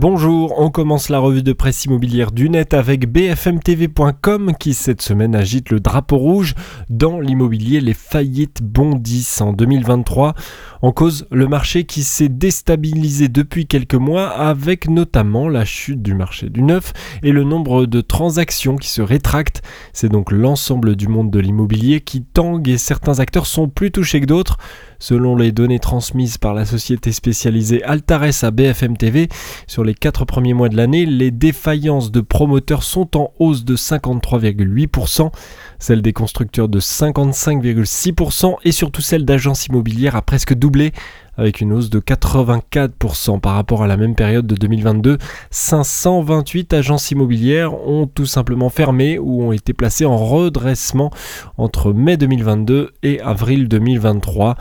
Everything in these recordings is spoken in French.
Bonjour, on commence la revue de presse immobilière du net avec bfmtv.com qui cette semaine agite le drapeau rouge dans l'immobilier. Les faillites bondissent en 2023. En cause, le marché qui s'est déstabilisé depuis quelques mois avec notamment la chute du marché du neuf et le nombre de transactions qui se rétractent. C'est donc l'ensemble du monde de l'immobilier qui tangue et certains acteurs sont plus touchés que d'autres. Selon les données transmises par la société spécialisée Altares à BFM TV, sur les quatre premiers mois de l'année, les défaillances de promoteurs sont en hausse de 53,8%, celles des constructeurs de 55,6% et surtout celles d'agences immobilières a presque doublé avec une hausse de 84% par rapport à la même période de 2022. 528 agences immobilières ont tout simplement fermé ou ont été placées en redressement entre mai 2022 et avril 2023.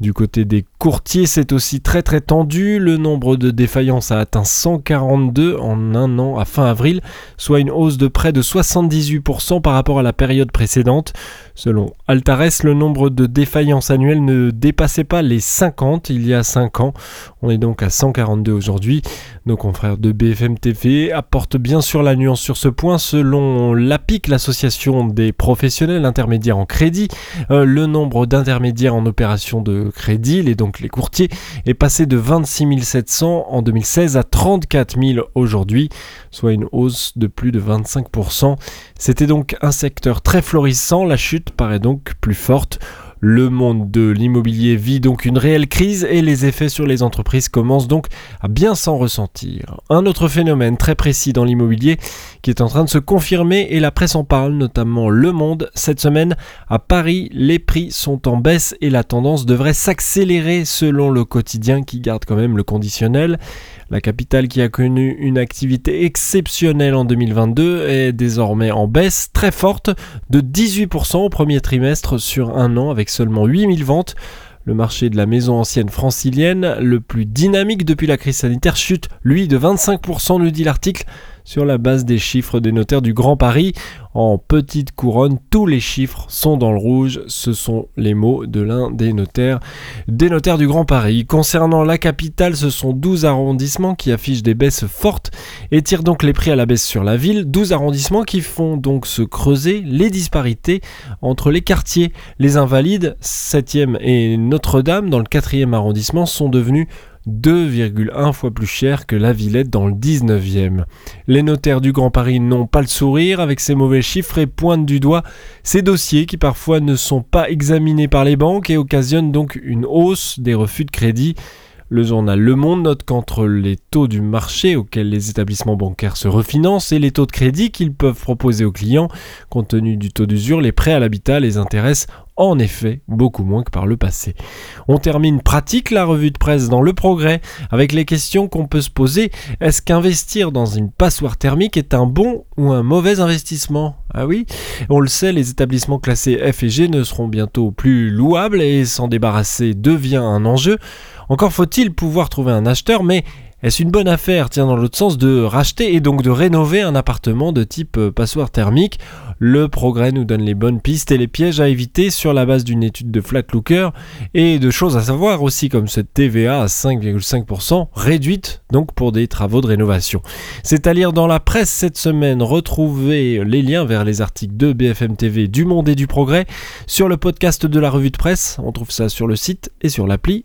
Du côté des courtiers, c'est aussi très très tendu. Le nombre de défaillances a atteint 142 en un an à fin avril, soit une hausse de près de 78% par rapport à la période précédente. Selon Altares, le nombre de défaillances annuelles ne dépassait pas les 50 il y a 5 ans. On est donc à 142 aujourd'hui. Nos confrères de BFM TV apportent bien sûr la nuance sur ce point. Selon l'APIC, l'association des professionnels intermédiaires en crédit, euh, le nombre d'intermédiaires en opération de crédit, et donc les courtiers, est passé de 26 700 en 2016 à 34 000 aujourd'hui, soit une hausse de plus de 25%. C'était donc un secteur très florissant, la chute paraît donc plus forte. Le monde de l'immobilier vit donc une réelle crise et les effets sur les entreprises commencent donc à bien s'en ressentir. Un autre phénomène très précis dans l'immobilier qui est en train de se confirmer et la presse en parle, notamment Le Monde. Cette semaine, à Paris, les prix sont en baisse et la tendance devrait s'accélérer selon le quotidien qui garde quand même le conditionnel. La capitale qui a connu une activité exceptionnelle en 2022 est désormais en baisse très forte de 18% au premier trimestre sur un an avec seulement 8000 ventes. Le marché de la maison ancienne francilienne, le plus dynamique depuis la crise sanitaire, chute, lui, de 25%, nous dit l'article, sur la base des chiffres des notaires du Grand Paris. En petite couronne, tous les chiffres sont dans le rouge. Ce sont les mots de l'un des notaires, des notaires du Grand Paris. Concernant la capitale, ce sont 12 arrondissements qui affichent des baisses fortes et tirent donc les prix à la baisse sur la ville. 12 arrondissements qui font donc se creuser les disparités entre les quartiers. Les Invalides, 7e et Notre-Dame, dans le 4e arrondissement, sont devenus 2,1 fois plus cher que la Villette dans le 19e. Les notaires du Grand Paris n'ont pas le sourire avec ces mauvais chiffres et pointent du doigt ces dossiers qui parfois ne sont pas examinés par les banques et occasionnent donc une hausse des refus de crédit. Le journal Le Monde note qu'entre les taux du marché auxquels les établissements bancaires se refinancent et les taux de crédit qu'ils peuvent proposer aux clients, compte tenu du taux d'usure, les prêts à l'habitat les intéressent en effet beaucoup moins que par le passé. On termine pratique la revue de presse dans le progrès avec les questions qu'on peut se poser. Est-ce qu'investir dans une passoire thermique est un bon ou un mauvais investissement? Ah oui, on le sait, les établissements classés F et G ne seront bientôt plus louables et s'en débarrasser devient un enjeu. Encore faut-il pouvoir trouver un acheteur, mais est-ce une bonne affaire, tiens, dans l'autre sens, de racheter et donc de rénover un appartement de type euh, passoire thermique? Le progrès nous donne les bonnes pistes et les pièges à éviter sur la base d'une étude de Flat Looker et de choses à savoir aussi comme cette TVA à 5,5% réduite donc pour des travaux de rénovation. C'est à lire dans la presse cette semaine. Retrouvez les liens vers les articles de BFM TV, du Monde et du Progrès sur le podcast de la revue de presse. On trouve ça sur le site et sur l'appli